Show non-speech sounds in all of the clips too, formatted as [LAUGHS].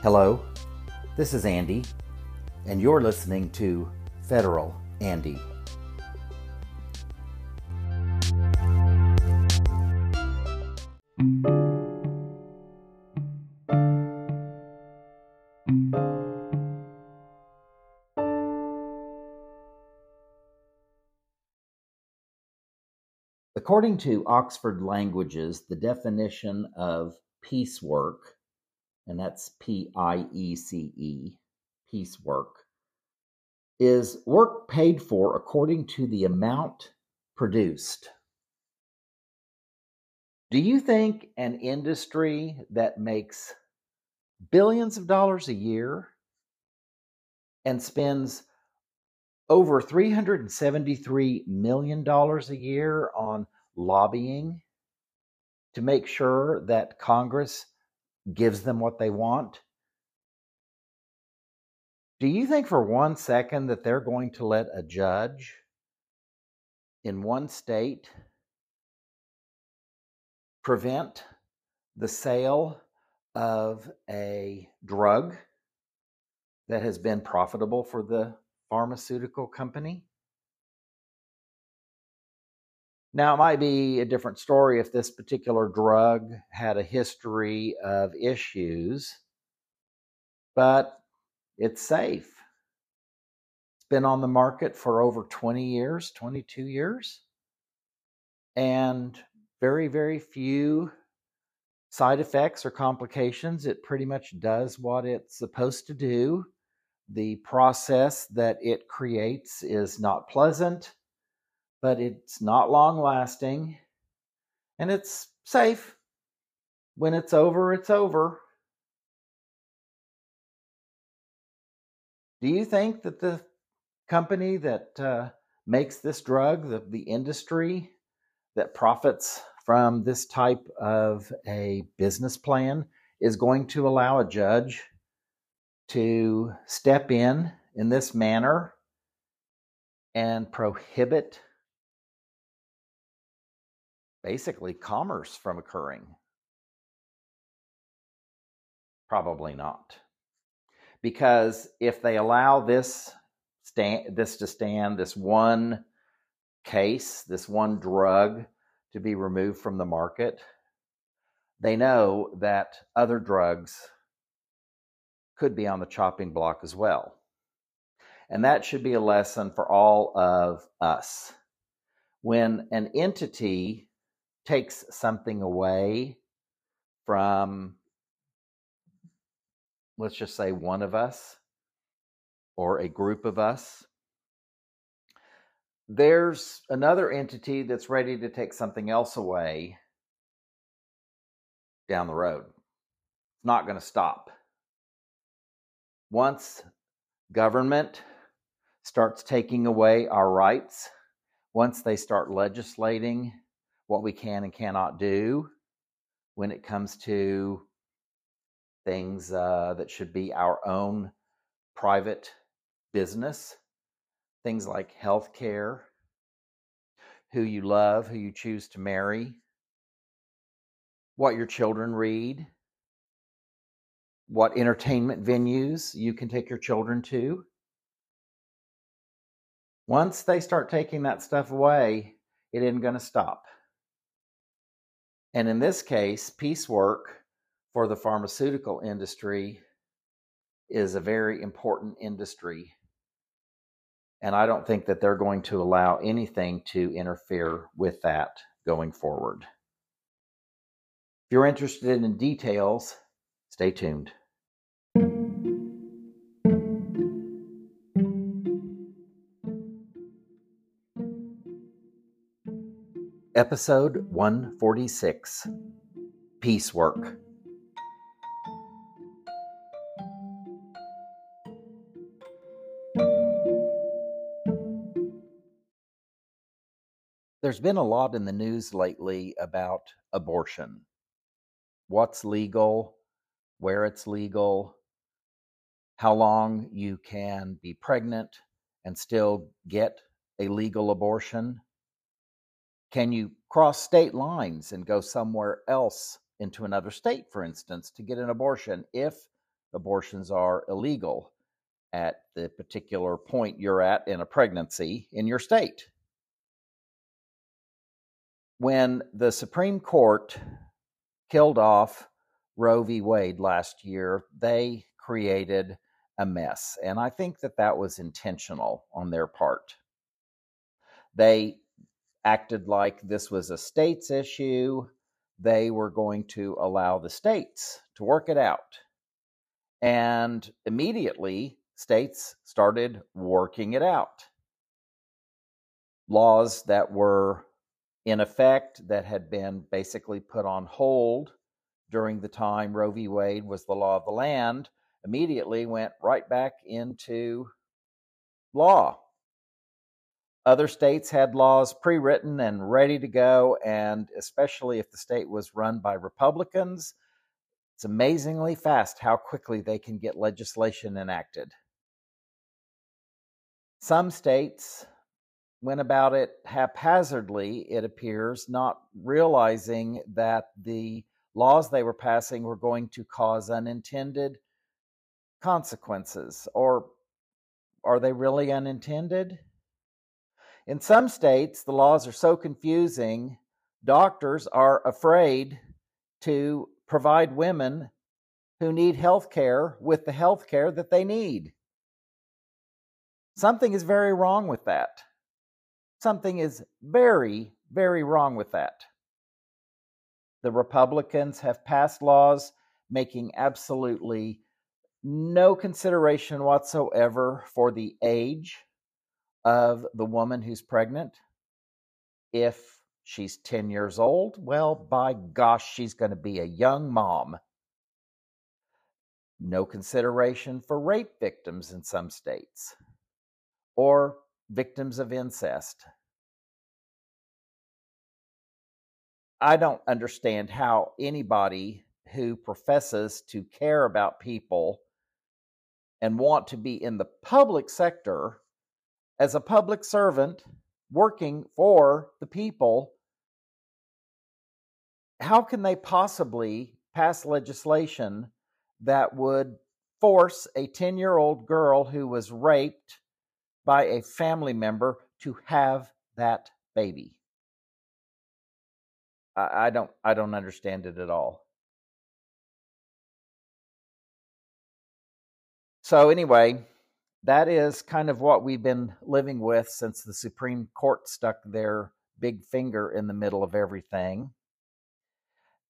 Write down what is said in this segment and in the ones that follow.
Hello, this is Andy, and you're listening to Federal Andy. According to Oxford Languages, the definition of piecework, and that's P I E C E, piecework, is work paid for according to the amount produced. Do you think an industry that makes billions of dollars a year and spends over $373 million a year on lobbying to make sure that Congress gives them what they want? Do you think for one second that they're going to let a judge in one state prevent the sale of a drug that has been profitable for the pharmaceutical company? Now, it might be a different story if this particular drug had a history of issues, but it's safe. It's been on the market for over 20 years, 22 years, and very, very few side effects or complications. It pretty much does what it's supposed to do. The process that it creates is not pleasant but it's not long lasting and it's safe. When it's over, it's over. Do you think that the company that uh, makes this drug, the, the industry that profits from this type of a business plan, is going to allow a judge to step in in this manner and prohibit basically commerce from occurring? Probably not. Because if they allow this stand, this to stand, this one case, this one drug to be removed from the market, they know that other drugs could be on the chopping block as well. And that should be a lesson for all of us. When an entity takes something away from, let's just say, one of us or a group of us, there's another entity that's ready to take something else away down the road. It's not going to stop. Once government starts taking away our rights, once they start legislating what we can and cannot do when it comes to things uh, that should be our own private business, things like health care, who you love, who you choose to marry, what your children read, what entertainment venues you can take your children to. Once they start taking that stuff away, it isn't going to stop. And in this case, piecework for the pharmaceutical industry is a very important industry. And I don't think that they're going to allow anything to interfere with that going forward. If you're interested in details, stay tuned. Episode 146 Piecework. There's been a lot in the news lately about abortion. What's legal, where it's legal, how long you can be pregnant and still get a legal abortion can you cross state lines and go somewhere else into another state, for instance, to get an abortion if abortions are illegal at the particular point you're at in a pregnancy in your state. When the Supreme Court killed off Roe v. Wade last year, they created a mess. And I think that that was intentional on their part. They acted like this was a state's issue. They were going to allow the states to work it out. And immediately, states started working it out. Laws that were in effect that had been basically put on hold during the time Roe v. Wade was the law of the land immediately went right back into law. Other states had laws pre written and ready to go, and especially if the state was run by Republicans, it's amazingly fast how quickly they can get legislation enacted. Some states went about it haphazardly, it appears, not realizing that the laws they were passing were going to cause unintended consequences. Or are they really unintended? In some states, the laws are so confusing, doctors are afraid to provide women who need health care with the health care that they need. Something is very wrong with that. Something is very, very wrong with that. The Republicans have passed laws making absolutely no consideration whatsoever for the age of the woman who's pregnant. If she's 10 years old, well, by gosh, she's going to be a young mom. No consideration for rape victims in some states or victims of incest. I don't understand how anybody who professes to care about people and want to be in the public sector as a public servant working for the people, how can they possibly pass legislation that would force a 10 year old girl who was raped by a family member to have that baby. I, don't I don't understand it at all. So anyway, that is kind of what we've been living with since the Supreme Court stuck their big finger in the middle of everything.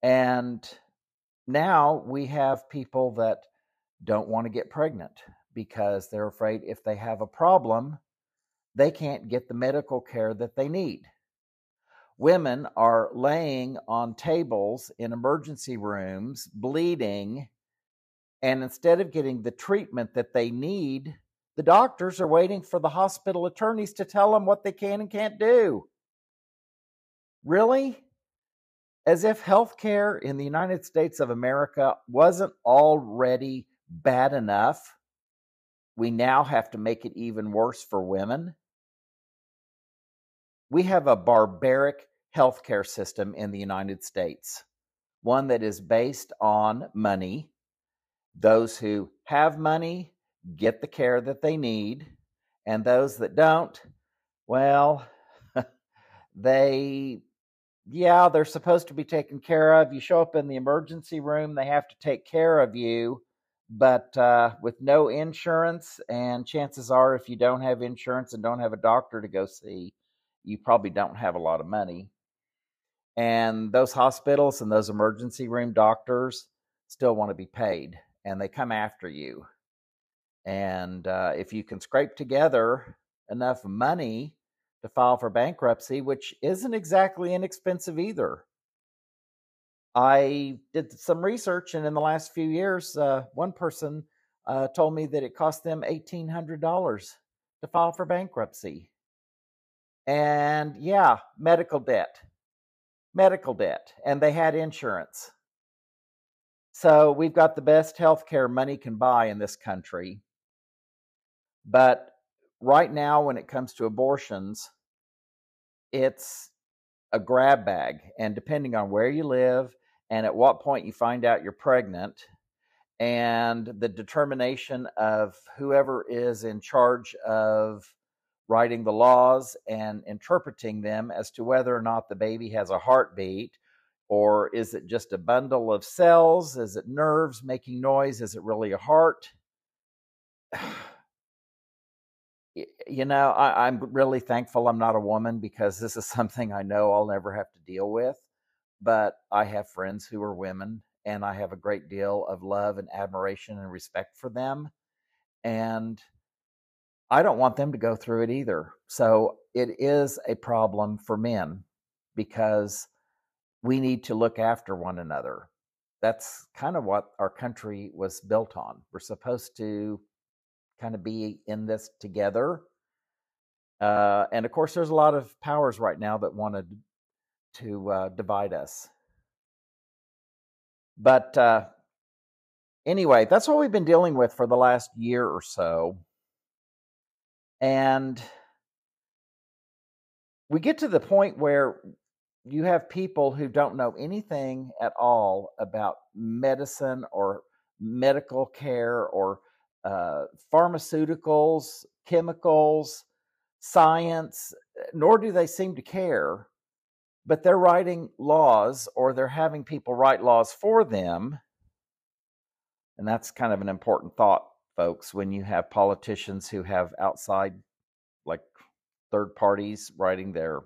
And now we have people that don't want to get pregnant because they're afraid if they have a problem, they can't get the medical care that they need. Women are laying on tables in emergency rooms, bleeding, and instead of getting the treatment that they need, the doctors are waiting for the hospital attorneys to tell them what they can and can't do. Really? As if healthcare in the United States of America wasn't already bad enough we now have to make it even worse for women. We have a barbaric healthcare system in the United States, one that is based on money. Those who have money get the care that they need, and those that don't, well, [LAUGHS] they, yeah, they're supposed to be taken care of. You show up in the emergency room, they have to take care of you but uh, with no insurance, and chances are, if you don't have insurance and don't have a doctor to go see, you probably don't have a lot of money. And those hospitals and those emergency room doctors still want to be paid, and they come after you. And uh, if you can scrape together enough money to file for bankruptcy, which isn't exactly inexpensive either, I did some research, and in the last few years, uh, one person uh, told me that it cost them $1,800 to file for bankruptcy. And yeah, medical debt, medical debt, and they had insurance. So we've got the best health care money can buy in this country. But right now, when it comes to abortions, it's a grab bag. And depending on where you live and at what point you find out you're pregnant and the determination of whoever is in charge of writing the laws and interpreting them as to whether or not the baby has a heartbeat or is it just a bundle of cells is it nerves making noise is it really a heart [SIGHS] [SIGHS] you know I, am really thankful i'm not a woman because this is [LAUGHS] something i know i'll never have to deal with but i have friends who are women and I have a great deal of love and admiration and respect for them. And I don't want them to go through it either. So it is a problem for men because we need to look after one another. That's kind of what our country was built on. We're supposed to kind of be in this together. Uh, and of course, there's a lot of powers right now that wanted to uh, divide us. But uh, anyway, that's what we've been dealing with for the last year or so. And we get to the point where you have people who don't know anything at all about medicine or medical care or uh, pharmaceuticals, chemicals, science, nor do they seem to care but they're writing laws or they're having people write laws for them. And that's kind of an important thought, folks, when you have politicians who have outside, like third parties writing their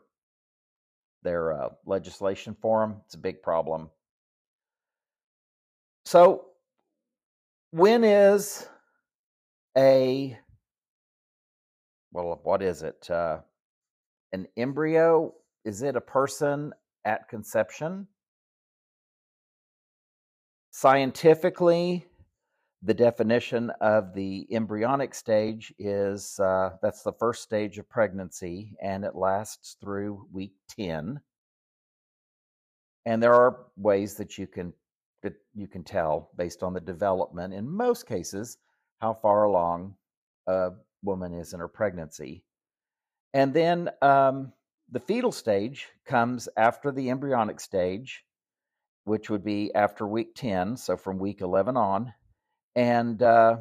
their uh, legislation for them. It's a big problem. So, when is a well, what is it? Uh, an embryo is it a person at conception? Scientifically, the definition of the embryonic stage is uh, that's the first stage of pregnancy and it lasts through week 10 and there are ways that you can that you can tell based on the development in most cases how far along a woman is in her pregnancy and then um, the fetal stage comes after the embryonic stage, which would be after week 10, so from week 11 on. And uh,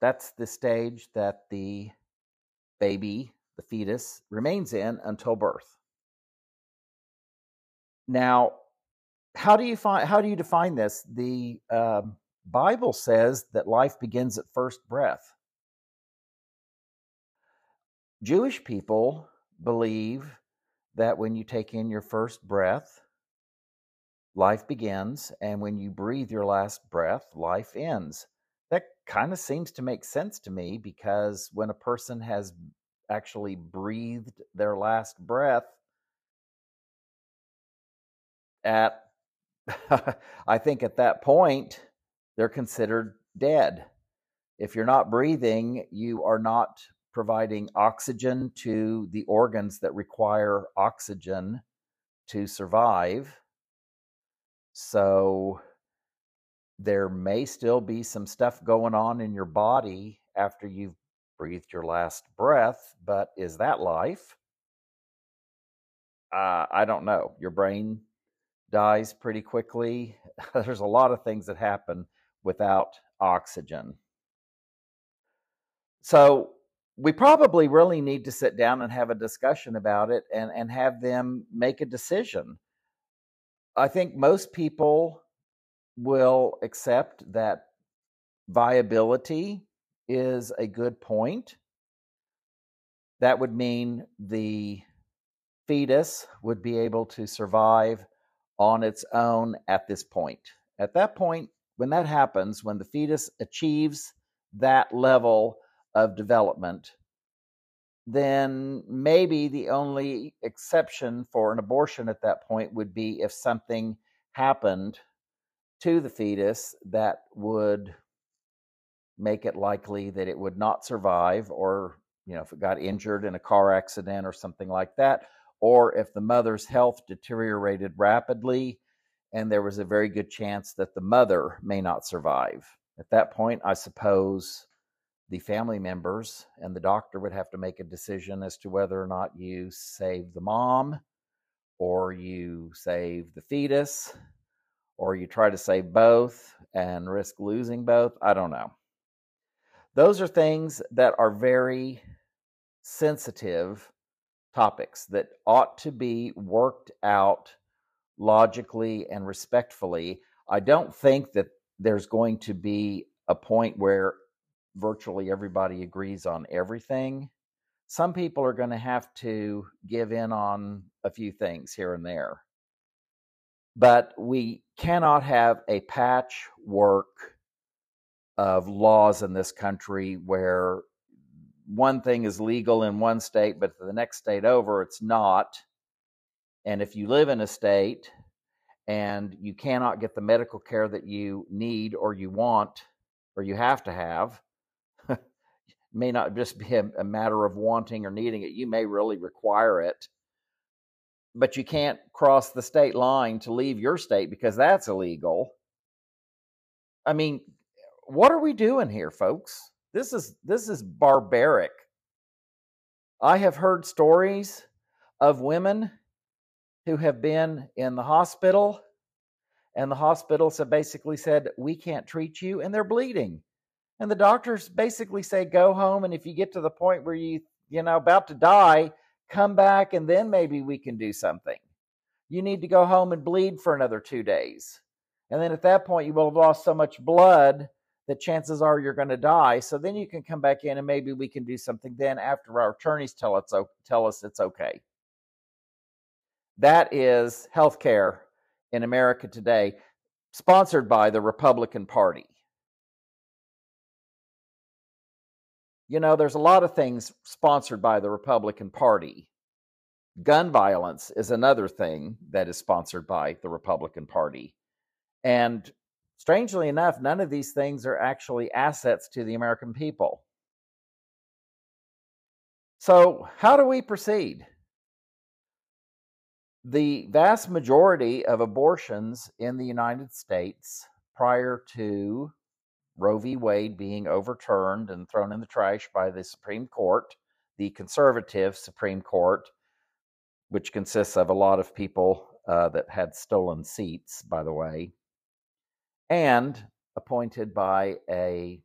that's the stage that the baby, the fetus, remains in until birth. Now, how do you find how do you define this? The um, Bible says that life begins at first breath. Jewish people believe that when you take in your first breath, life begins, and when you breathe your last breath, life ends. That kind of seems to make sense to me because when a person has actually breathed their last breath at [LAUGHS] I think at that point they're considered dead. If you're not breathing, you are not providing oxygen to the organs that require oxygen to survive. So there may still be some stuff going on in your body after you've breathed your last breath, but is that life? Uh, I don't know. Your brain dies pretty quickly. [LAUGHS] There's a lot of things that happen without oxygen. So we probably really need to sit down and have a discussion about it and, and have them make a decision. I think most people will accept that viability is a good point. That would mean the fetus would be able to survive on its own at this point. At that point, when that happens, when the fetus achieves that level of development, then maybe the only exception for an abortion at that point would be if something happened to the fetus that would make it likely that it would not survive or you know if it got injured in a car accident or something like that or if the mother's health deteriorated rapidly and there was a very good chance that the mother may not survive at that point i suppose the family members and the doctor would have to make a decision as to whether or not you save the mom or you save the fetus or you try to save both and risk losing both. I don't know. Those are things that are very sensitive topics that ought to be worked out logically and respectfully. I don't think that there's going to be a point where virtually everybody agrees on everything. Some people are going to have to give in on a few things here and there. But we cannot have a patchwork of laws in this country where one thing is legal in one state, but the next state over, it's not. And if you live in a state and you cannot get the medical care that you need or you want or you have to have, it [LAUGHS] may not just be a, a matter of wanting or needing it. You may really require it, but you can't cross the state line to leave your state because that's illegal. I mean, what are we doing here, folks? This is this is barbaric. I have heard stories of women who have been in the hospital, and the hospitals have basically said, We can't treat you, and they're bleeding. And the doctors basically say, Go home, and if you get to the point where you, you know, about to die, come back, and then maybe we can do something. You need to go home and bleed for another two days. And then at that point, you will have lost so much blood that chances are you're going to die. So then you can come back in and maybe we can do something then after our attorneys tell us, tell us it's okay. That is healthcare in America today, sponsored by the Republican Party. You know, there's a lot of things sponsored by the Republican Party. Gun violence is another thing that is sponsored by the Republican Party. And strangely enough, none of these things are actually assets to the American people. So, how do we proceed? The vast majority of abortions in the United States prior to Roe v. Wade being overturned and thrown in the trash by the Supreme Court, the conservative Supreme Court, which consists of a lot of people uh, that had stolen seats, by the way, and appointed by a,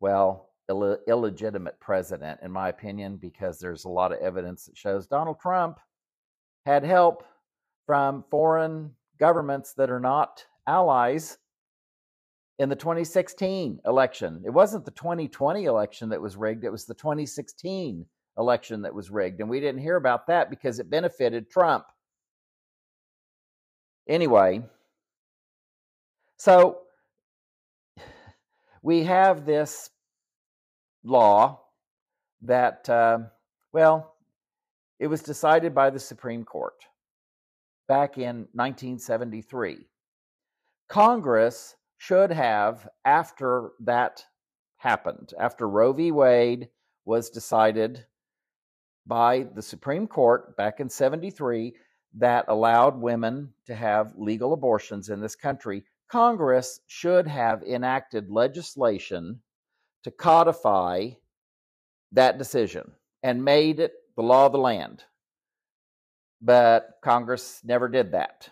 well, Ill- illegitimate president, in my opinion, because there's a lot of evidence that shows Donald Trump had help from foreign governments that are not allies in the 2016 election. It wasn't the 2020 election that was rigged, it was the 2016 election that was rigged. And we didn't hear about that because it benefited Trump. Anyway, so we have this law that, uh, well, it was decided by the Supreme Court back in 1973. Congress should have, after that happened, after Roe v. Wade was decided by the Supreme Court back in 73 that allowed women to have legal abortions in this country, Congress should have enacted legislation to codify that decision and made it the law of the land. But Congress never did that.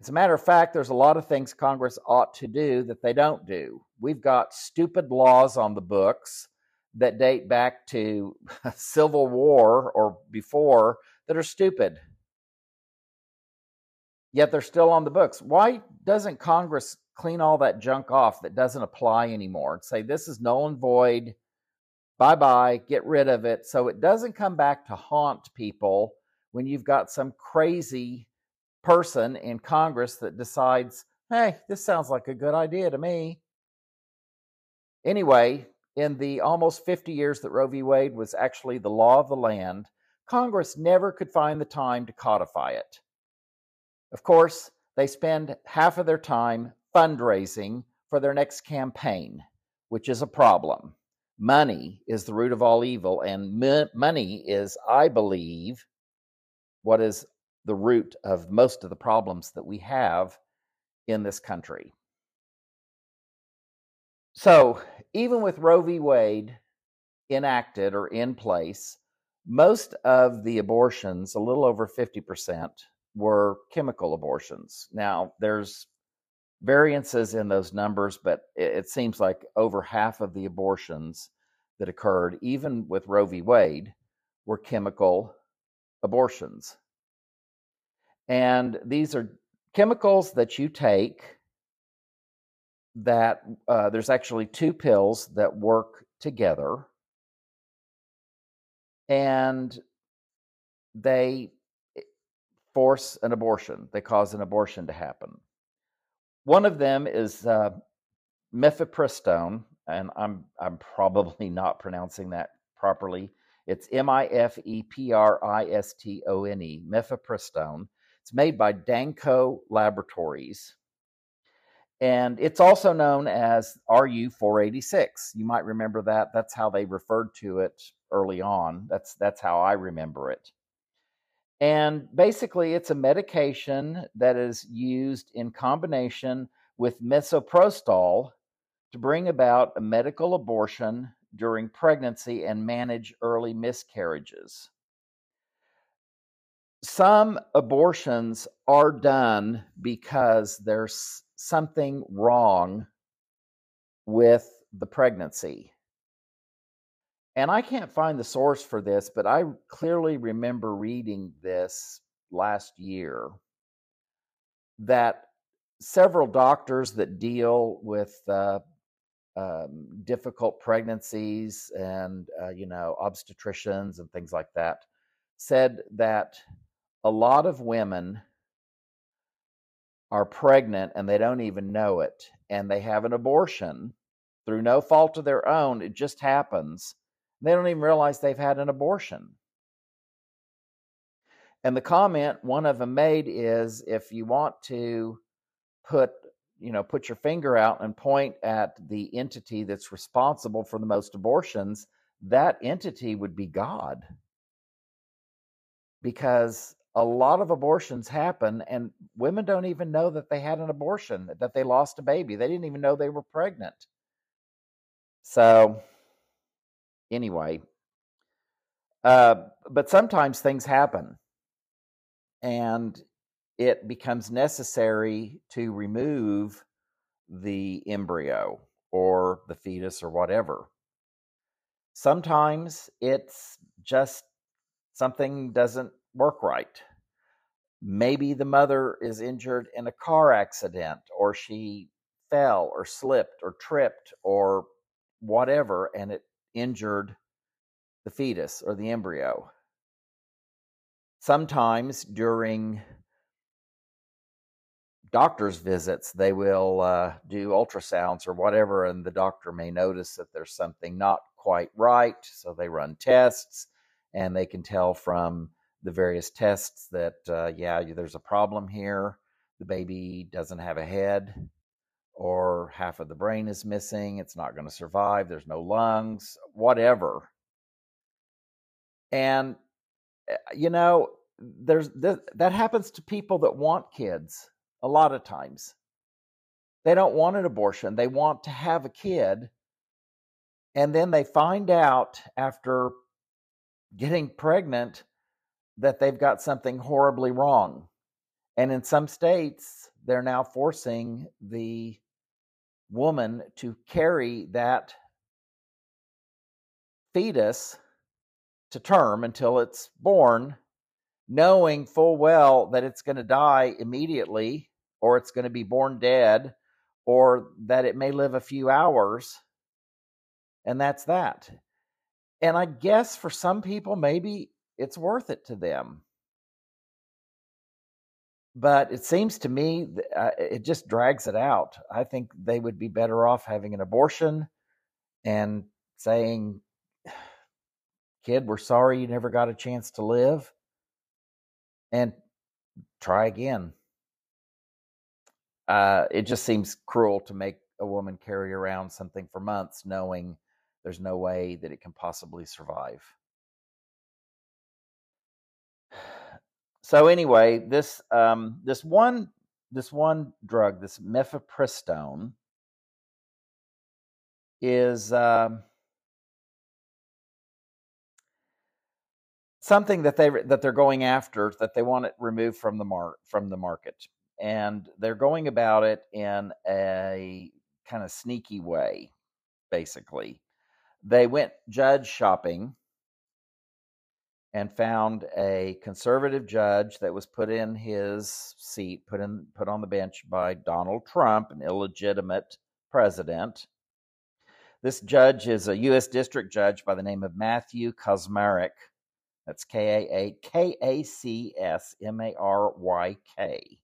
As a matter of fact, there's a lot of things Congress ought to do that they don't do. We've got stupid laws on the books that date back to [LAUGHS] Civil War or before that are stupid. Yet they're still on the books. Why doesn't Congress clean all that junk off that doesn't apply anymore and say this is null and void? Bye bye, get rid of it. So it doesn't come back to haunt people when you've got some crazy person in Congress that decides, hey, this sounds like a good idea to me. Anyway, in the almost 50 years that Roe v. Wade was actually the law of the land, Congress never could find the time to codify it. Of course, they spend half of their time fundraising for their next campaign, which is a problem money is the root of all evil, and money is, I believe, what is the root of most of the problems that we have in this country. So, even with Roe v. Wade enacted or in place, most of the abortions, a little over 50%, were chemical abortions. Now, there's variances in those numbers, but it, it seems like over half of the abortions that occurred, even with Roe v. Wade, were chemical abortions. And these are chemicals that you take that uh, there's actually two pills that work together and they eh, force an abortion they cause an abortion to happen one of them is uh, mifepristone and i'm i'm probably [LAUGHS] not pronouncing that properly it's m-i-f-e-p-r-i-s-t-o-n-e mifepristone it's made by danco laboratories and it's also known as RU486. You might remember that. That's how they referred to it early on. That's that's how I remember it. And basically, it's a medication that is used in combination with misoprostol to bring about a medical abortion during pregnancy and manage early miscarriages. Some abortions are done because there's something wrong with the pregnancy. And I can't find the source for this, but I clearly remember reading this last year that several doctors that deal with uh, um, difficult pregnancies and, uh, you know, obstetricians and things like that said that a lot of women are pregnant and they don't even know it and they have an abortion through no fault of their own it just happens they don't even realize they've had an abortion. And the comment one of them made is if you want to put you know put your finger out and point at the entity that's responsible for the most abortions that entity would be god. Because a lot of abortions happen and women don't even know that they had an abortion that they lost a baby. They didn't even know they were pregnant. So anyway uh, but sometimes things happen and it becomes necessary to remove the embryo or the fetus or whatever. Sometimes it's just something doesn't work right. Maybe the mother is injured in a car accident or she fell or slipped or tripped or whatever and it injured the fetus or the embryo. Sometimes during doctor's visits, they will uh, do ultrasounds or whatever, and the doctor may notice that there's something not quite right. So they run tests and they can tell from the various tests that uh, yeah there's a problem here the baby doesn't have a head or half of the brain is missing it's not going to survive there's no lungs whatever and eh, you know there's th- that happens to people that want kids a lot of times they don't want an abortion they want to have a kid and then they find out after getting pregnant that they've got something horribly wrong. And in some states, they're now forcing the woman to carry that fetus to term until it's born, knowing full well that it's going to die immediately, or it's going to be born dead, or that it may live a few hours. And that's that. And I guess for some people, maybe it's worth it to them. But it seems to me uh, it just drags it out. I think they would be better off having an abortion and saying, kid, we're sorry you never got a chance to live and try again. Uh, it just seems cruel to make a woman carry around something for months knowing there's no way that it can possibly survive. So anyway, this um, this one this one drug, this mifepristone, is um, something that they that they're going after that they want it removed from the mar- from the market. and they're going about it in a kind of sneaky way, basically. They went judge shopping and found a conservative judge that was put in his seat, put in put on the bench by Donald Trump, an illegitimate president. This judge is a U.S. district judge by the name of Matthew Kacsmaryk. That's K A A K A C S M A R Y K.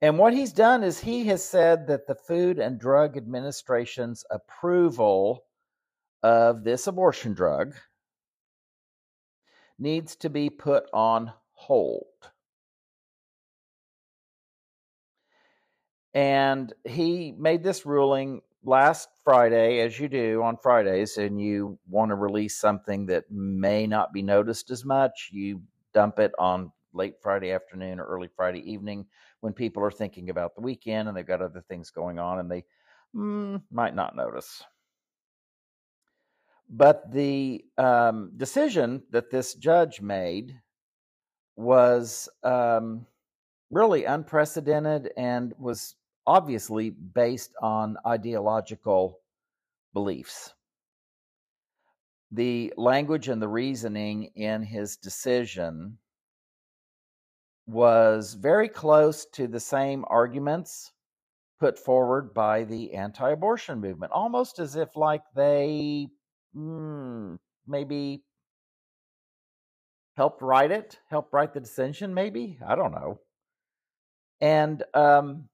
And what he's done is he has said that the Food and Drug Administration's approval of this abortion drug needs to be put on hold. And he made this ruling last Friday, as you do on Fridays, and you want to release something that may not be noticed as much, you dump it on late Friday afternoon or early Friday evening when people are thinking about the weekend and they've got other things going on and they mm, might not notice. But the um, decision that this judge made was um, really unprecedented and was obviously based on ideological beliefs. The language and the reasoning in his decision was very close to the same arguments put forward by the anti abortion movement, almost as if like they mm, maybe helped write it, helped write the decision, maybe. I don't know. And um,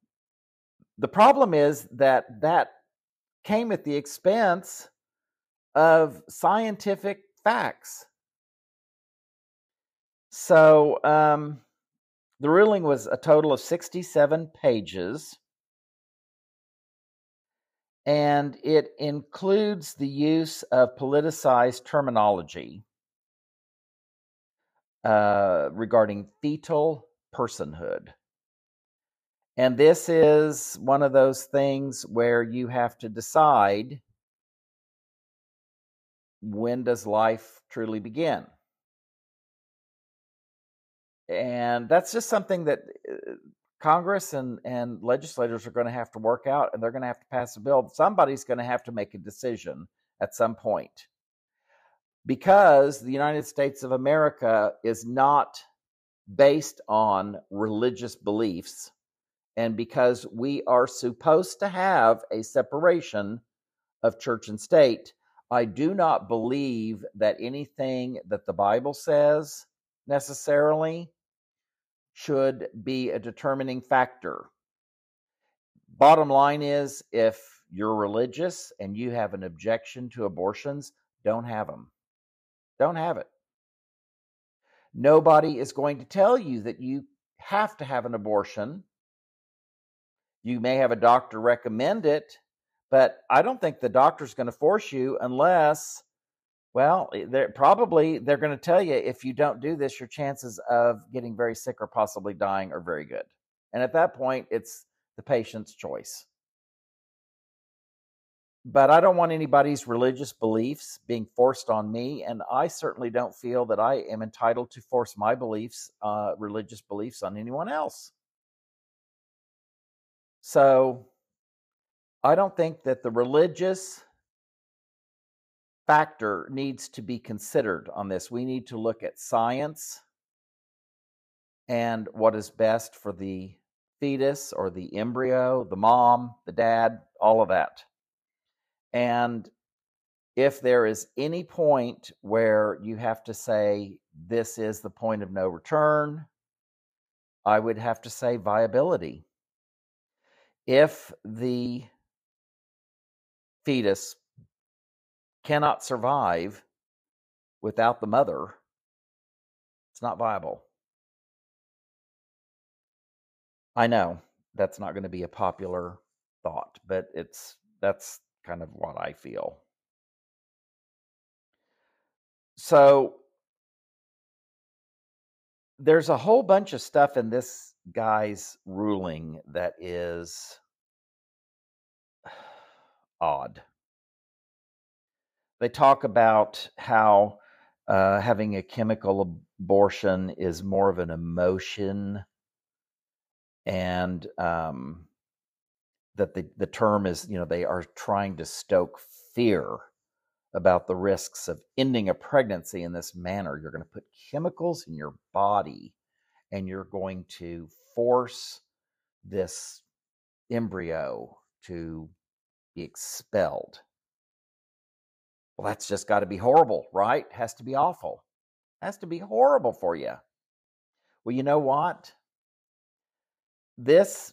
the problem is that that came at the expense of scientific facts. So um, the ruling was a total of 67 pages, and it includes the use of politicized terminology uh, regarding fetal personhood. And this is one of those things where you have to decide when does life truly begin? And that's just something that uh, Congress and, and legislators are going to have to work out, and they're going to have to pass a bill. Somebody's going to have to make a decision at some point because the United States of America is not based on religious beliefs and because we are supposed to have a separation of church and state, I do not believe that anything that the Bible says necessarily should be a determining factor. Bottom line is if you're religious and you have an objection to abortions, don't have them. Don't have it. Nobody is going to tell you that you have to have an abortion you may have a doctor recommend it, but I don't think the doctor's going to force you unless, well, eh, they're probably they're going to tell you if you don't do this, your chances of getting very sick or possibly dying are very good. And at that point, it's the patient's choice. But I don't want anybody's religious beliefs being forced on me, and I certainly don't feel that I am entitled to force my beliefs, uh, religious beliefs, on anyone else. So I don't think that the religious factor needs to be considered on this. We need to look at science and what is best for the fetus or the embryo, the mom, the dad, all of that. And if there is any point where you have to say, this is the point of no return, I would have to say viability if the fetus cannot survive without the mother, it's not viable. I know that's not going to be a popular thought, but it's that's kind of what I feel. So there's a whole bunch of stuff in this guy's ruling that is [SIGHS] odd. They talk about how uh, having a chemical abortion is more of an emotion and um, that the, the term is, you know, they are trying to stoke fear about the risks of ending a pregnancy in this manner. You're going to put chemicals in your body and you're going to force this embryo to be expelled. Well, that's just got to be horrible, right? Has to be awful. Has to be horrible for you. Well, you know what? This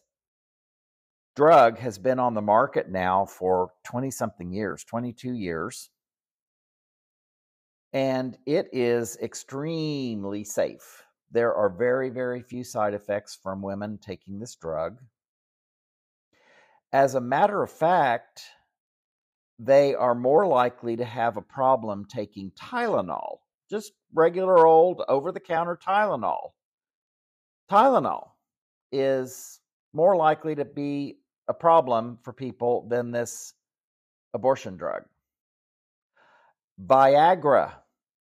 drug has been on the market now for 20 something years, 22 years. And it is extremely safe. There are very, very few side effects from women taking this drug. As a matter of fact, they are more likely to have a problem taking Tylenol, just regular old over the counter Tylenol. Tylenol is more likely to be a problem for people than this abortion drug. Viagra,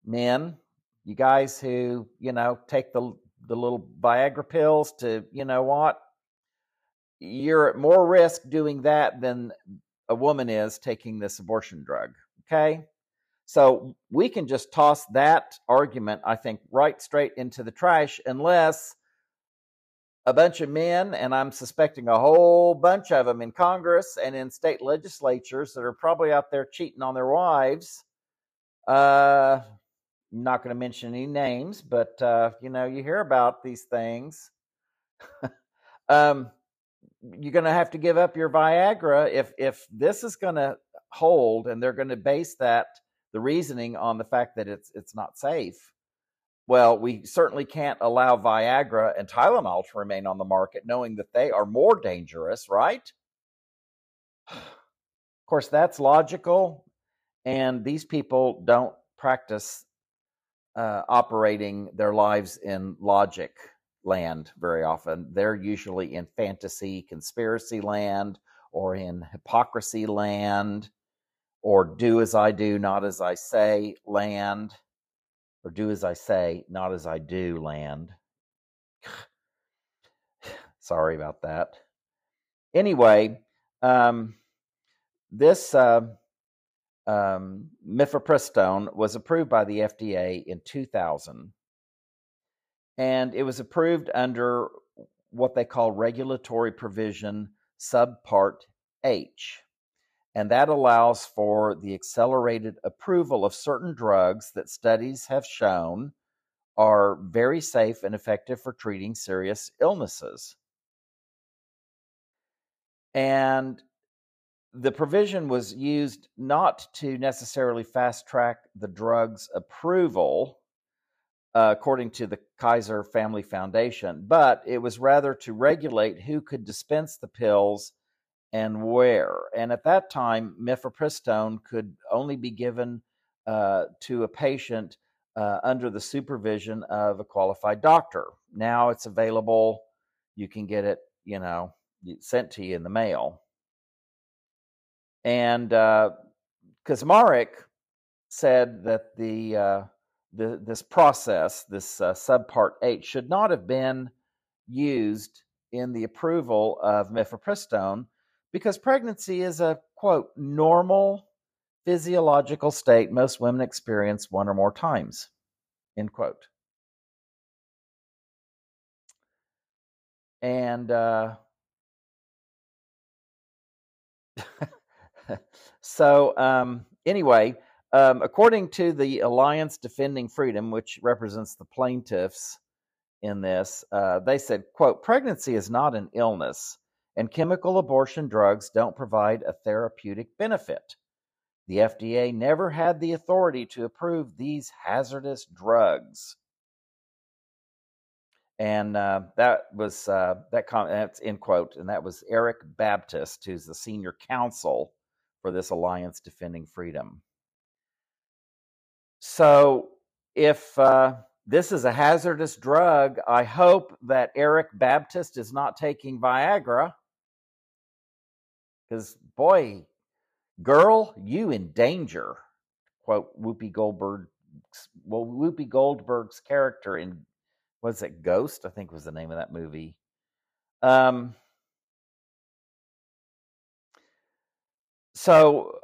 men, you guys who, you know, take the the little Viagra pills to, you know what? You're at more risk doing that than a woman is taking this abortion drug. Okay? So we can just toss that argument, I think, right straight into the trash unless a bunch of men, and I'm suspecting a whole bunch of them in Congress and in state legislatures that are probably out there cheating on their wives, uh, I'm not going to mention any names, but uh, you know, you hear about these things. [LAUGHS] um, you're going to have to give up your Viagra if if this is going to hold, and they're going to base that the reasoning on the fact that it's it's not safe. Well, we certainly can't allow Viagra and Tylenol to remain on the market, knowing that they are more dangerous, right? [SIGHS] Of course, that's logical, and these people don't practice uh, operating their lives in logic land very often. They're usually in fantasy, conspiracy land, or in hypocrisy land, or do as I do, not as I say land, or do as I say, not as I do land. [SIGHS] Sorry about that. Anyway, um, this. Uh, um, mifepristone was approved by the FDA in 2000. And it was approved under what they call regulatory provision subpart H. And that allows for the accelerated approval of certain drugs that studies have shown are very safe and effective for treating serious illnesses. And the provision was used not to necessarily fast track the drug's approval, according to the Kaiser Family Foundation, but it was rather to regulate who could dispense the pills and where. And at that time, mifepristone could only be given uh, to a patient uh, under the supervision of a qualified doctor. Now it's available. You can get it, you know, sent to you in the mail. And uh, Kacsmaryk said that the, uh, the this process, this uh, subpart H, should not have been used in the approval of mifepristone because pregnancy is a quote normal physiological state most women experience one or more times end quote. And uh, [LAUGHS] so um, anyway, um, according to the Alliance Defending Freedom, which represents the plaintiffs in this, uh, they said, "quote Pregnancy is not an illness, and chemical abortion drugs don't provide a therapeutic benefit. The FDA never had the authority to approve these hazardous drugs." and uh, that was uh, that com- that's end quote, and that was Erik Baptist, who's the senior counsel for this alliance defending freedom. So, if uh, this is a hazardous drug, I hope that Erik Baptist is not taking Viagra, because boy, girl, you in danger. Quote Whoopi Goldberg. Well, Whoopi Goldberg's character in was it Ghost? I think was the name of that movie. Um, so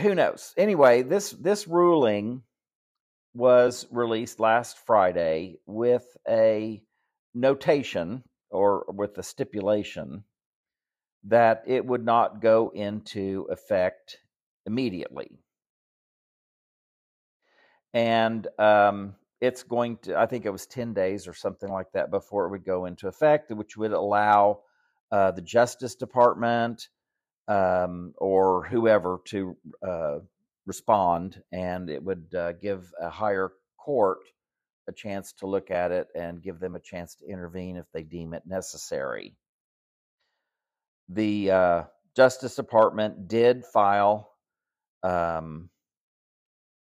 who knows? Anyway, this this ruling was released last Friday with a notation or with a stipulation that it would not go into effect immediately. And um, it's going to, I think it was 10 days or something like that before it would go into effect, which would allow uh, the Justice Department um, or whoever to uh, respond, and it would uh, give a higher court a chance to look at it and give them a chance to intervene if they deem it necessary. The uh, Justice Department did file um,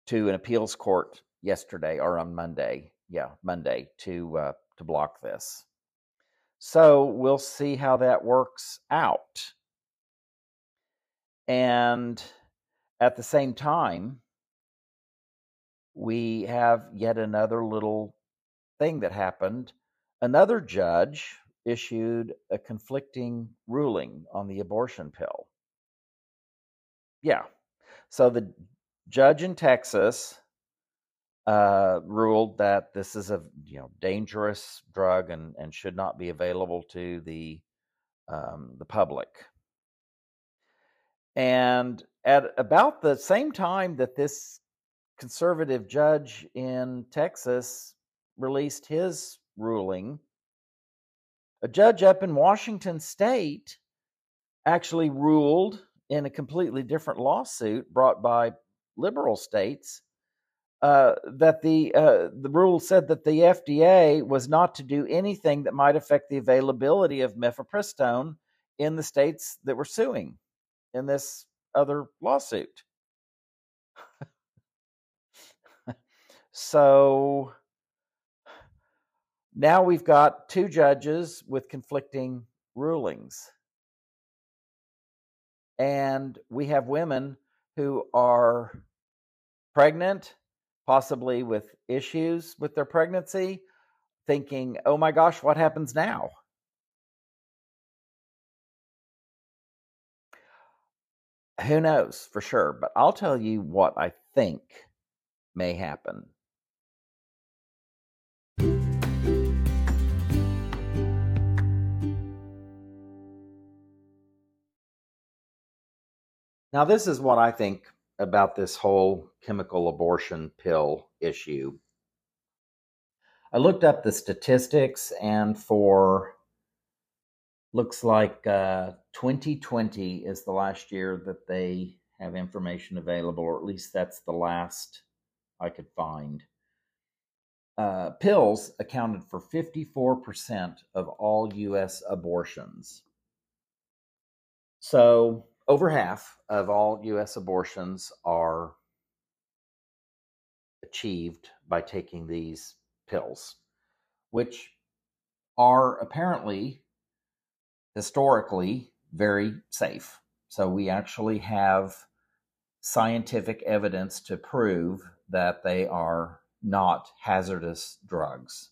to an appeals court yesterday or on Monday. Yeah, Monday to uh, to block this. So we'll see how that works out. And at the same time, we have yet another little thing that happened. Another judge issued a conflicting ruling on the abortion pill. Yeah. So the judge in Texas uh, ruled that this is a you know dangerous drug and, and should not be available to the um, the public. And at about the same time that this conservative judge in Texas released his ruling, a judge up in Washington state actually ruled in a completely different lawsuit brought by liberal states uh, that the uh, the rule said that the FDA was not to do anything that might affect the availability of mifepristone in the states that were suing in this other lawsuit. [LAUGHS] so now we've got two judges with conflicting rulings. And we have women who are pregnant, possibly with issues with their pregnancy, thinking, oh my gosh, what happens now? Who knows for sure, but I'll tell you what I think may happen. Now, this is what I think about this whole chemical abortion pill issue. I looked up the statistics, and for looks like uh, 2020 is the last year that they have information available, or at least that's the last I could find. Uh, pills accounted for 54% of all U.S. abortions. So, over half of all U.S. abortions are achieved by taking these pills, which are apparently historically very safe. So we actually have scientific evidence to prove that they are not hazardous drugs.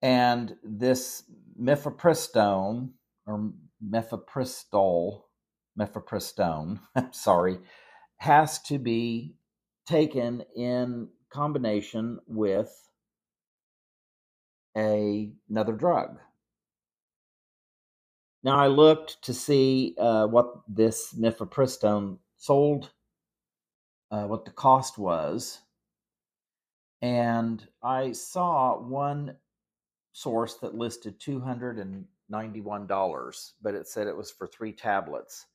And this mifepristone or mifepristol, mifepristone, [LAUGHS] sorry, has to be taken in combination with a, another drug. Now I looked to see uh, what this mifepristone sold, uh, what the cost was, and I saw one source that listed two hundred and ninety-one dollars, but it said it was for three tablets.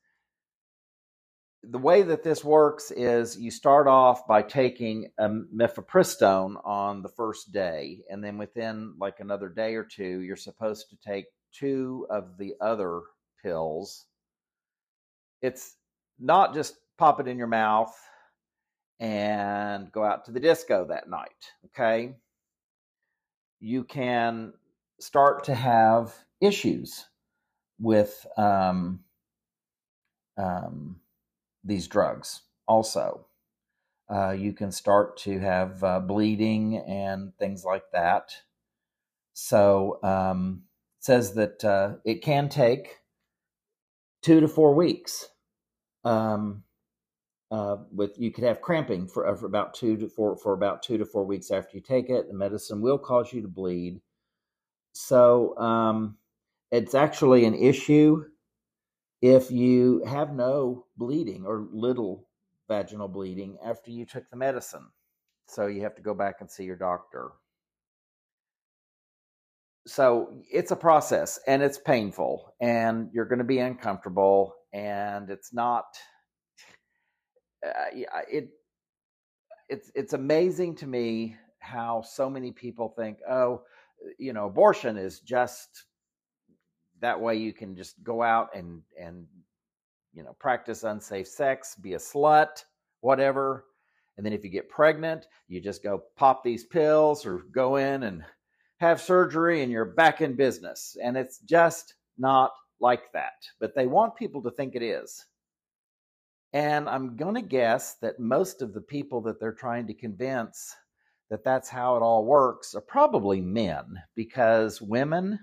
The way that this works is you start off by taking a mifepristone on the first day, and then within like another day or two, you're supposed to take two of the other pills, it's not just pop it in your mouth and go out to the disco that night. Okay. You can start to have issues with um, um, these drugs also. Uh, you can start to have uh, bleeding and things like that. So um, says that uh, it can take two to four weeks. Um, uh, with you could have cramping for, for about two to four for about two to four weeks after you take it. The medicine will cause you to bleed. So um, it's actually an issue if you have no bleeding or little vaginal bleeding after you took the medicine. So you have to go back and see your doctor. So it's a process and it's painful and you're going to be uncomfortable and it's not uh, it it's it's amazing to me how so many people think oh you know abortion is just that way you can just go out and and you know practice unsafe sex be a slut whatever and then if you get pregnant you just go pop these pills or go in and have surgery and you're back in business and it's just not like that but they want people to think it is and i'm going to guess that most of the people that they're trying to convince that that's how it all works are probably men because women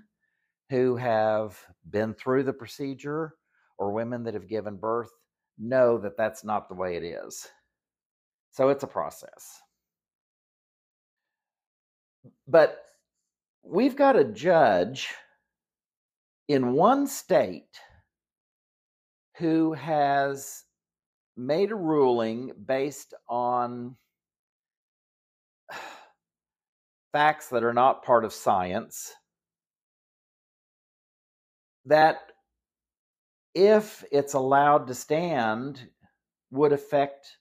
who have been through the procedure or women that have given birth know that that's not the way it is. So it's a process. But we've got a judge in one state who has made a ruling based on facts that are not part of science that if it's allowed to stand would affect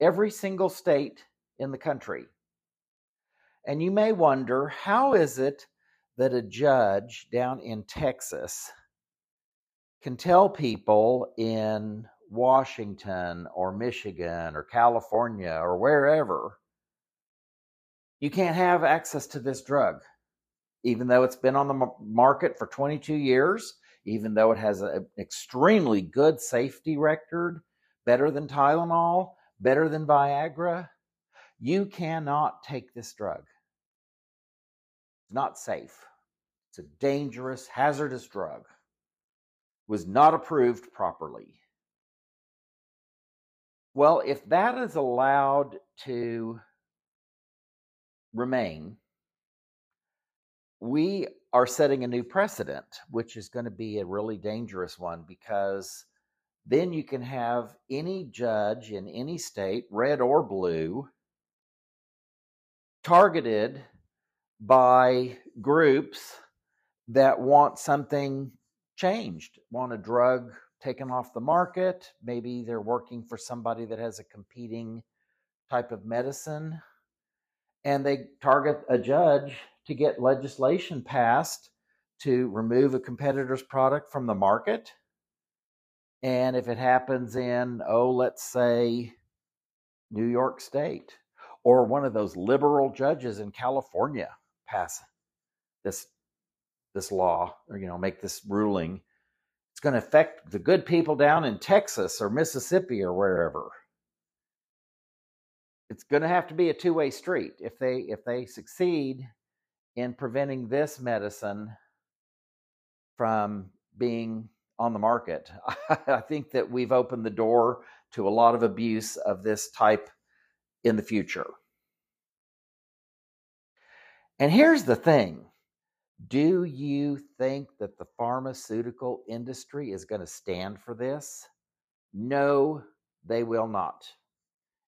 every single state in the country. And you may wonder how is it that a judge down in Texas can tell people in Washington or Michigan or California or wherever you can't have access to this drug, even though it's been on the market for 22 years even though it has an extremely good safety record, better than Tylenol, better than Viagra, you cannot take this drug. Not safe. It's a dangerous, hazardous drug. Was not approved properly. Well, if that is allowed to remain, we are setting a new precedent, which is going to be a really dangerous one because then you can have any judge in any state, red or blue, targeted by groups that want something changed, want a drug taken off the market. Maybe they're working for somebody that has a competing type of medicine, and they target a judge to get legislation passed to remove a competitor's product from the market. And if it happens in, oh, let's say New York State or one of those liberal judges in California pass this this law or you know make this ruling it's going to affect the good people down in Texas or Mississippi or wherever it's going to have to be a two-way street if they if they succeed in preventing this medicine from being on the market. [LAUGHS] I think that we've opened the door to a lot of abuse of this type in the future. And here's the thing do you think that the pharmaceutical industry is going to stand for this? No, they will not.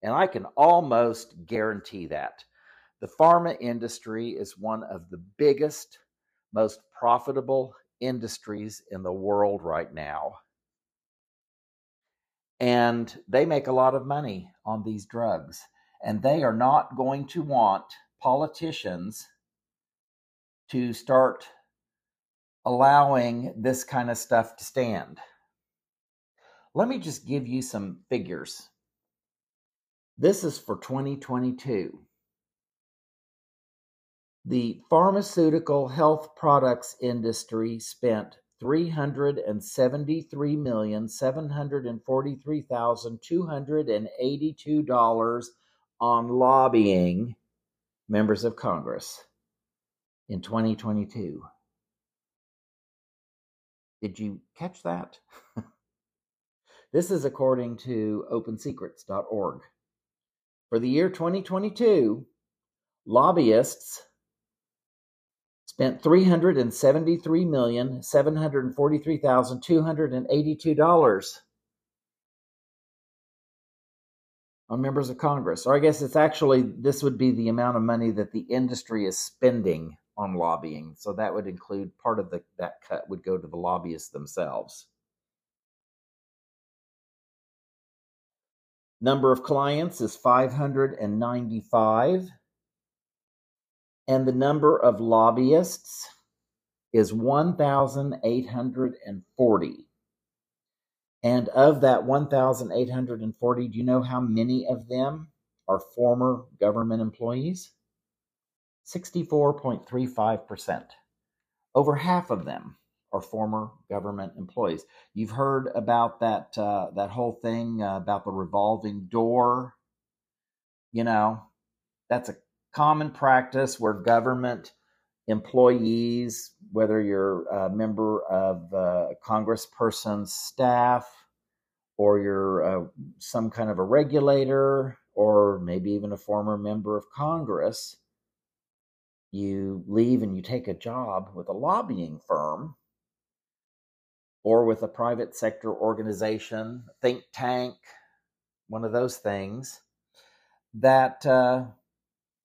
And I can almost guarantee that. The pharma industry is one of the biggest, most profitable industries in the world right now. And they make a lot of money on these drugs. And they are not going to want politicians to start allowing this kind of stuff to stand. Let me just give you some figures. This is for 2022 the pharmaceutical health products industry spent $373,743,282 on lobbying members of Congress in 2022. Did you catch that? [LAUGHS] this is according to opensecrets.org. For the year 2022, lobbyists spent $373,743,282 on members of Congress. Or I guess it's actually, this would be the amount of money that the industry is spending on lobbying. So that would include part of the, that cut would go to the lobbyists themselves. Number of clients is 595 and the number of lobbyists is 1,840. And of that 1,840, do you know how many of them are former government employees? 64.35%. Over half of them are former government employees. You've heard about that uh, that whole thing uh, about the revolving door. You know, that's a common practice where government employees, whether you're a member of a congressperson's staff or you're uh, some kind of a regulator or maybe even a former member of Congress, you leave and you take a job with a lobbying firm or with a private sector organization, think tank, one of those things that uh,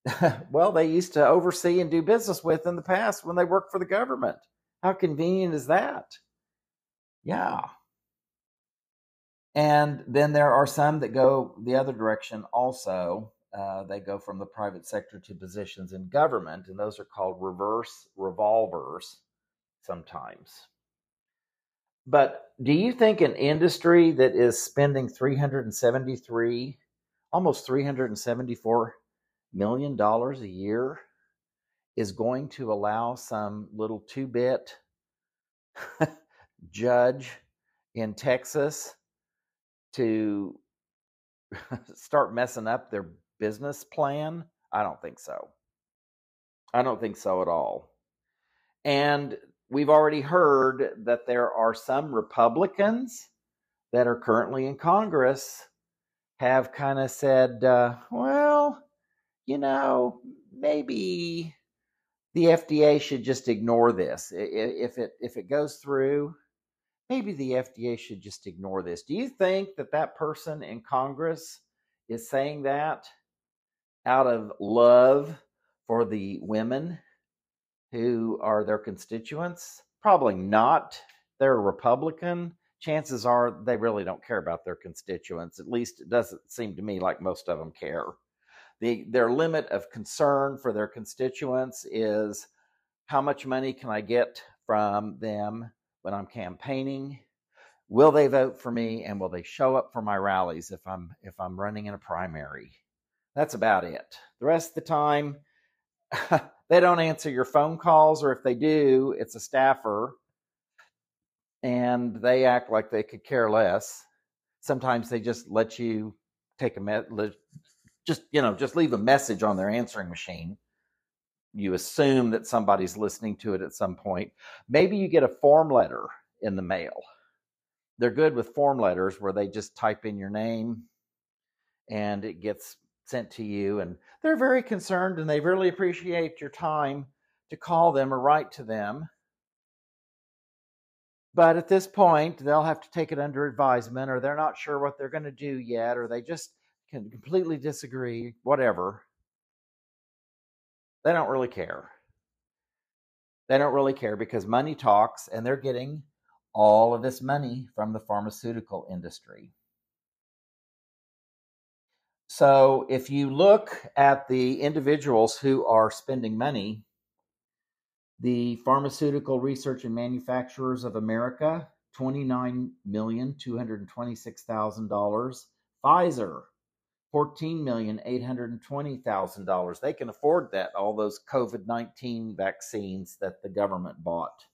[LAUGHS] well, they used to oversee and do business with in the past when they worked for the government. How convenient is that? Yeah. And then there are some that go the other direction also. Uh, they go from the private sector to positions in government, and those are called reverse revolvers sometimes. But do you think an industry that is spending 373, almost 374 million dollars a year is going to allow some little two bit [LAUGHS] judge in Texas to [LAUGHS] start messing up their business plan? I don't think so. I don't think so at all. And we've already heard that there are some Republicans that are currently in Congress have kind of said, uh, well, you know, maybe the FDA should just ignore this. If it if it goes through, maybe the FDA should just ignore this. Do you think that that person in Congress is saying that out of love for the women who are their constituents? Probably not. They're a Republican. Chances are they really don't care about their constituents. At least it doesn't seem to me like most of them care. The, their limit of concern for their constituents is how much money can I get from them when I'm campaigning? Will they vote for me and will they show up for my rallies if I'm if I'm running in a primary? That's about it. The rest of the time [LAUGHS] they don't answer your phone calls or if they do, it's a staffer and they act like they could care less. Sometimes they just let you take a message, just you know just leave a message on their answering machine you assume that somebody's listening to it at some point maybe you get a form letter in the mail they're good with form letters where they just type in your name and it gets sent to you and they're very concerned and they really appreciate your time to call them or write to them but at this point they'll have to take it under advisement or they're not sure what they're going to do yet or they just can completely disagree, whatever. They don't really care. They don't really care because money talks and they're getting all of this money from the pharmaceutical industry. So if you look at the individuals who are spending money, the Pharmaceutical Research and Manufacturers of America, $29,226,000. Pfizer, $14,820,000. They can afford that, all those COVID 19 vaccines that the government bought.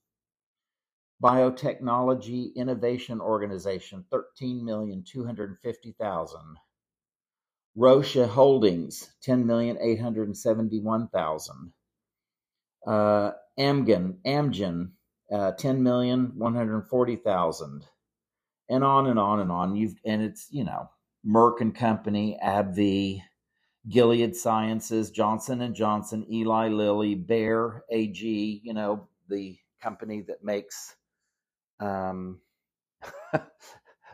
Biotechnology Innovation Organization, $13,250,000. Roche Holdings, 10,871,000. Uh, Amgen, Amgen, uh, 10 million, 140,000 and on and on and on. You've, and it's, you know, Merck and Company, AbbVie, Gilead Sciences, Johnson and Johnson, Eli Lilly, Bayer AG, you know, the company that makes um, [LAUGHS]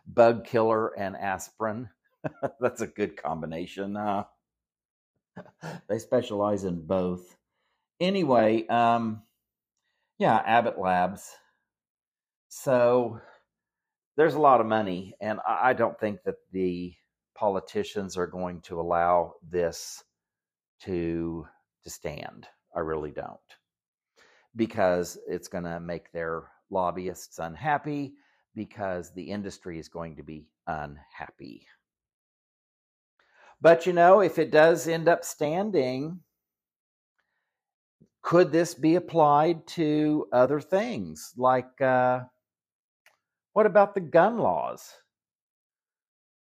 bug killer and aspirin. [LAUGHS] That's a good combination. Uh, [LAUGHS] they specialize in both. Anyway, um, yeah, Abbott Labs. So there's a lot of money, and I don't think that the politicians are going to allow this to to stand. I really don't. Because it's going to make their lobbyists unhappy because the industry is going to be unhappy. But you know, if it does end up standing, could this be applied to other things? Like, uh, what about the gun laws?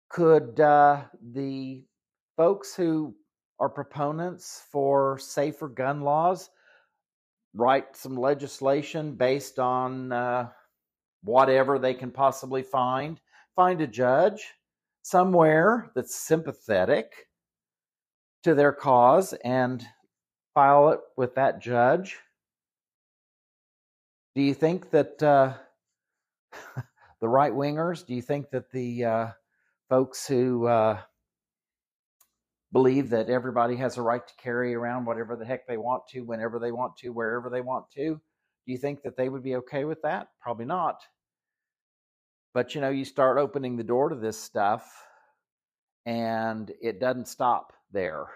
Could uh, the folks who are proponents for safer gun laws write some legislation based on uh, whatever they can possibly find? Find a judge somewhere that's sympathetic to their cause and file it with that judge. Do you think that uh, [LAUGHS] the right wingers, do you think that the uh, folks who uh, believe that everybody has a right to carry around whatever the heck they want to, whenever they want to, wherever they want to, do you think that they would be okay with that? Probably not. But you know, you start opening the door to this stuff and it doesn't stop there.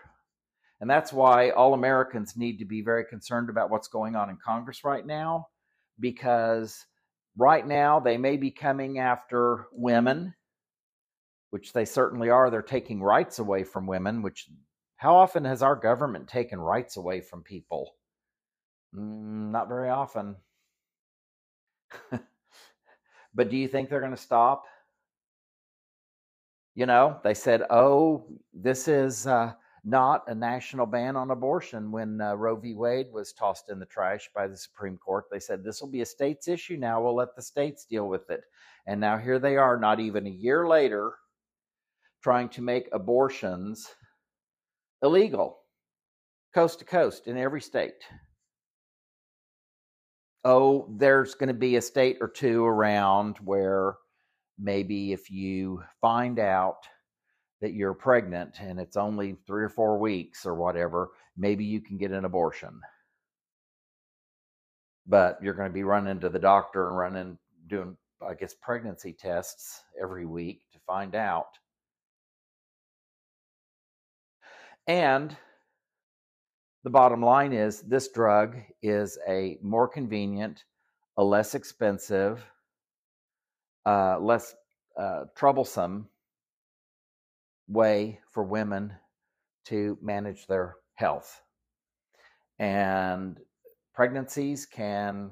And that's why all Americans need to be very concerned about what's going on in Congress right now, because right now they may be coming after women, which they certainly are. They're taking rights away from women, which how often has our government taken rights away from people? Mm, not very often. [LAUGHS] but do you think they're going to stop? You know, they said, oh, this is. Uh, not a national ban on abortion when uh, Roe v. Wade was tossed in the trash by the Supreme Court. They said this will be a state's issue now. We'll let the states deal with it. And now here they are, not even a year later, trying to make abortions illegal, coast to coast in every state. Oh, there's going to be a state or two around where maybe if you find out that you're pregnant and it's only three or four weeks or whatever, maybe you can get an abortion. But you're going to be running to the doctor and running, doing, I guess, pregnancy tests every week to find out. And the bottom line is this drug is a more convenient, a less expensive, uh, less uh, troublesome way for women to manage their health. And pregnancies can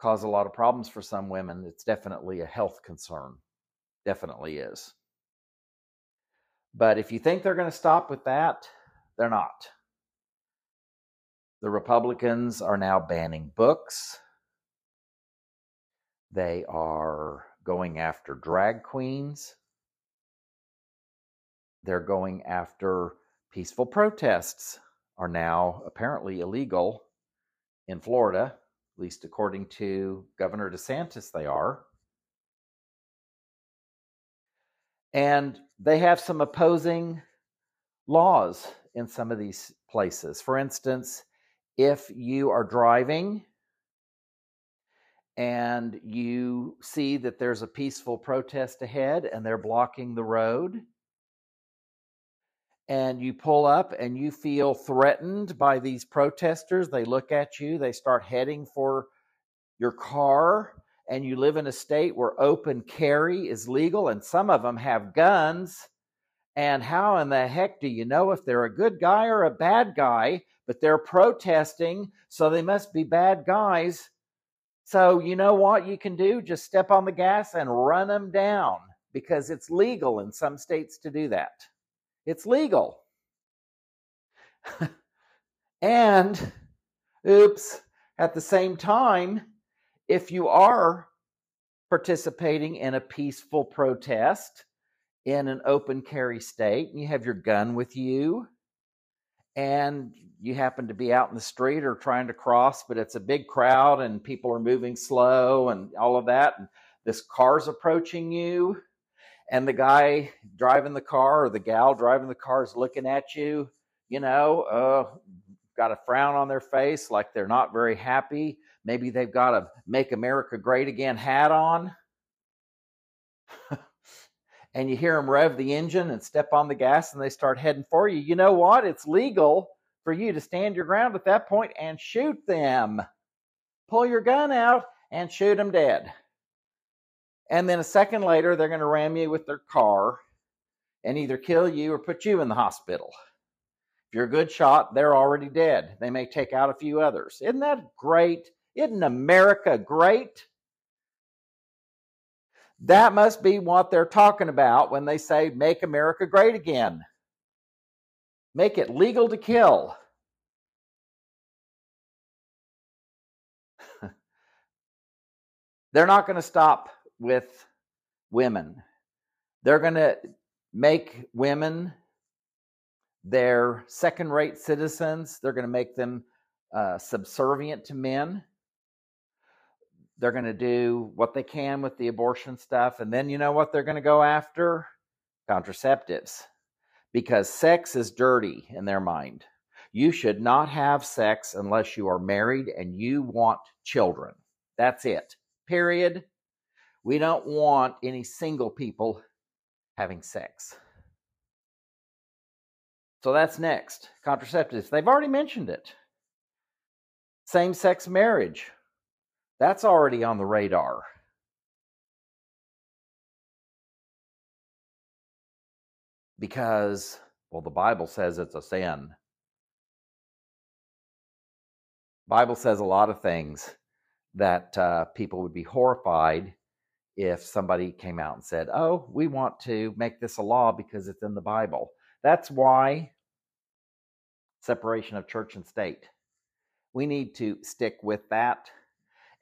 cause a lot of problems for some women. It's definitely a health concern. Definitely is. But if you think they're going to stop with that, they're not. The Republicans are now banning books. They are going after drag queens. They're going after peaceful protests are now apparently illegal in Florida, at least according to Governor DeSantis, they are. And they have some opposing laws in some of these places. For instance, if you are driving and you see that there's a peaceful protest ahead and they're blocking the road, and you pull up and you feel threatened by these protesters, they look at you, they start heading for your car, and you live in a state where open carry is legal, and some of them have guns. And how in the heck do you know if they're a good guy or a bad guy? But they're protesting, so they must be bad guys. So, you know what you can do? Just step on the gas and run them down because it's legal in some states to do that. It's legal. [LAUGHS] and Oops. At the same time, if you are participating in a peaceful protest in an open carry state and you have your gun with you and you happen to be out in the street or trying to cross, but it's a big crowd and people are moving slow and all of that, and this car's approaching you, and the guy driving the car or the gal driving the car is looking at you, you know, uh, got a frown on their face like they're not very happy. Maybe they've got a Make America Great Again hat on. And you hear them rev the engine and step on the gas and they start heading for you. You know what? It's legal for you to stand your ground at that point and shoot them. Pull your gun out and shoot them dead. And then a second later, they're going to ram you with their car and either kill you or put you in the hospital. If you're a good shot, they're already dead. They may take out a few others. Isn't that great? Isn't America great? That must be what they're talking about when they say, make America great again. Make it legal to kill. [LAUGHS] they're not going to stop with women. They're going to make women their second rate citizens. They're going to make them uh, subservient to men. They're going to do what they can with the abortion stuff. And then you know what they're going to go after? Contraceptives. Because sex is dirty in their mind. You should not have sex unless you are married and you want children. That's it. Period. We don't want any single people having sex. So that's next. Contraceptives. They've already mentioned it. Same sex marriage. That's already on the radar. Because, well, the Bible says it's a sin. Bible says a lot of things that uh, people would be horrified if somebody came out and said, "Oh, we want to make this a law because it's in the Bible." That's why separation of church and state. We need to stick with that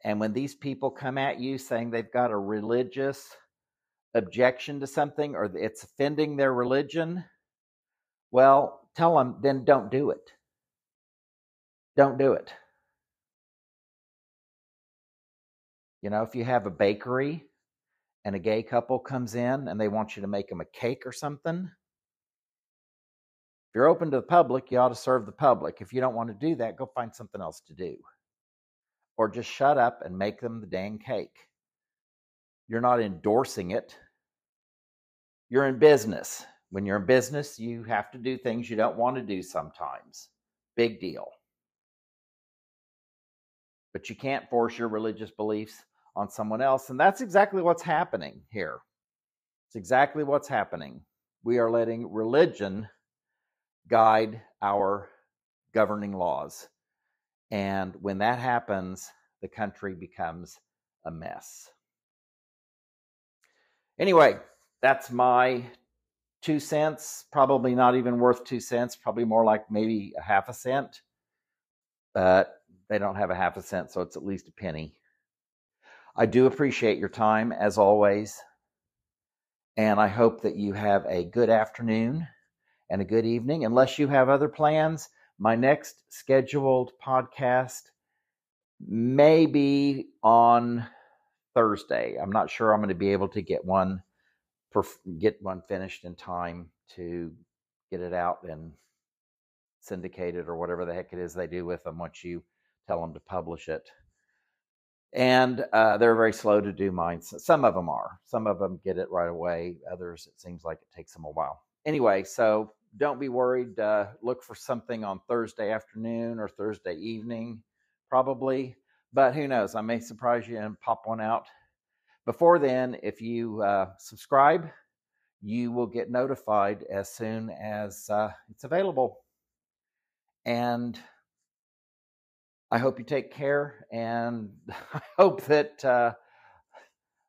and when these people come at you saying they've got a religious objection to something or it's offending their religion, well, tell them then don't do it. Don't do it. You know, if you have a bakery and a gay couple comes in and they want you to make them a cake or something, if you're open to the public, you ought to serve the public. If you don't want to do that, go find something else to do or just shut up and make them the dang cake. You're not endorsing it. You're in business. When you're in business, you have to do things you don't want to do sometimes. Big deal. But you can't force your religious beliefs on someone else. And that's exactly what's happening here. It's exactly what's happening. We are letting religion guide our governing laws. And when that happens, the country becomes a mess. Anyway, that's my two cents. Probably not even worth two cents, probably more like maybe a half a cent. But they don't have a half a cent, so it's at least a penny. I do appreciate your time as always. And I hope that you have a good afternoon and a good evening. Unless you have other plans, my next scheduled podcast may be on Thursday. I'm not sure I'm going to be able to get one get one finished in time to get it out and syndicate it or whatever the heck it is they do with them once you tell them to publish it. And uh, they're very slow to do mine. Some of them are. Some of them get it right away. Others, it seems like it takes them a while. Anyway, so don't be worried. Uh, look for something on Thursday afternoon or Thursday evening, probably. But who knows? I may surprise you and pop one out. Before then, if you uh, subscribe, you will get notified as soon as uh, it's available. And I hope you take care, and [LAUGHS] I hope that uh,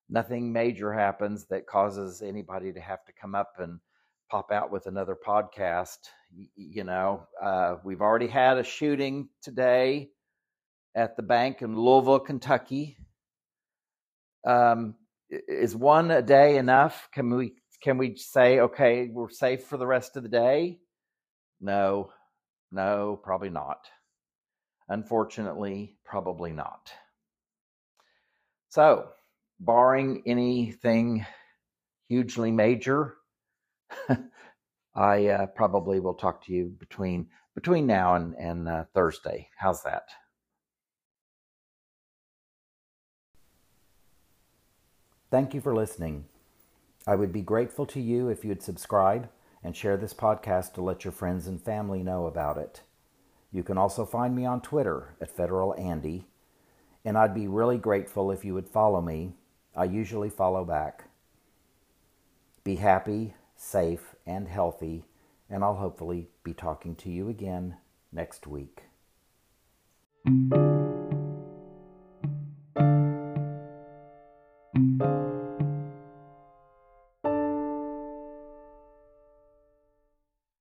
nothing major happens that causes anybody to have to come up and pop out with another podcast. You know, uh, we've already had a shooting today at the bank in Louisville, Kentucky. Um, is one a day enough? Can we can we say okay, we're safe for the rest of the day? No, no, probably not. Unfortunately, probably not. So, barring anything hugely major, [LAUGHS] I uh, probably will talk to you between between now and, and uh, Thursday. How's that? Thank you for listening. I would be grateful to you if you'd subscribe and share this podcast to let your friends and family know about it. You can also find me on Twitter at Federal Andy, and I'd be really grateful if you would follow me. I usually follow back. Be happy, safe, and healthy, and I'll hopefully be talking to you again next week.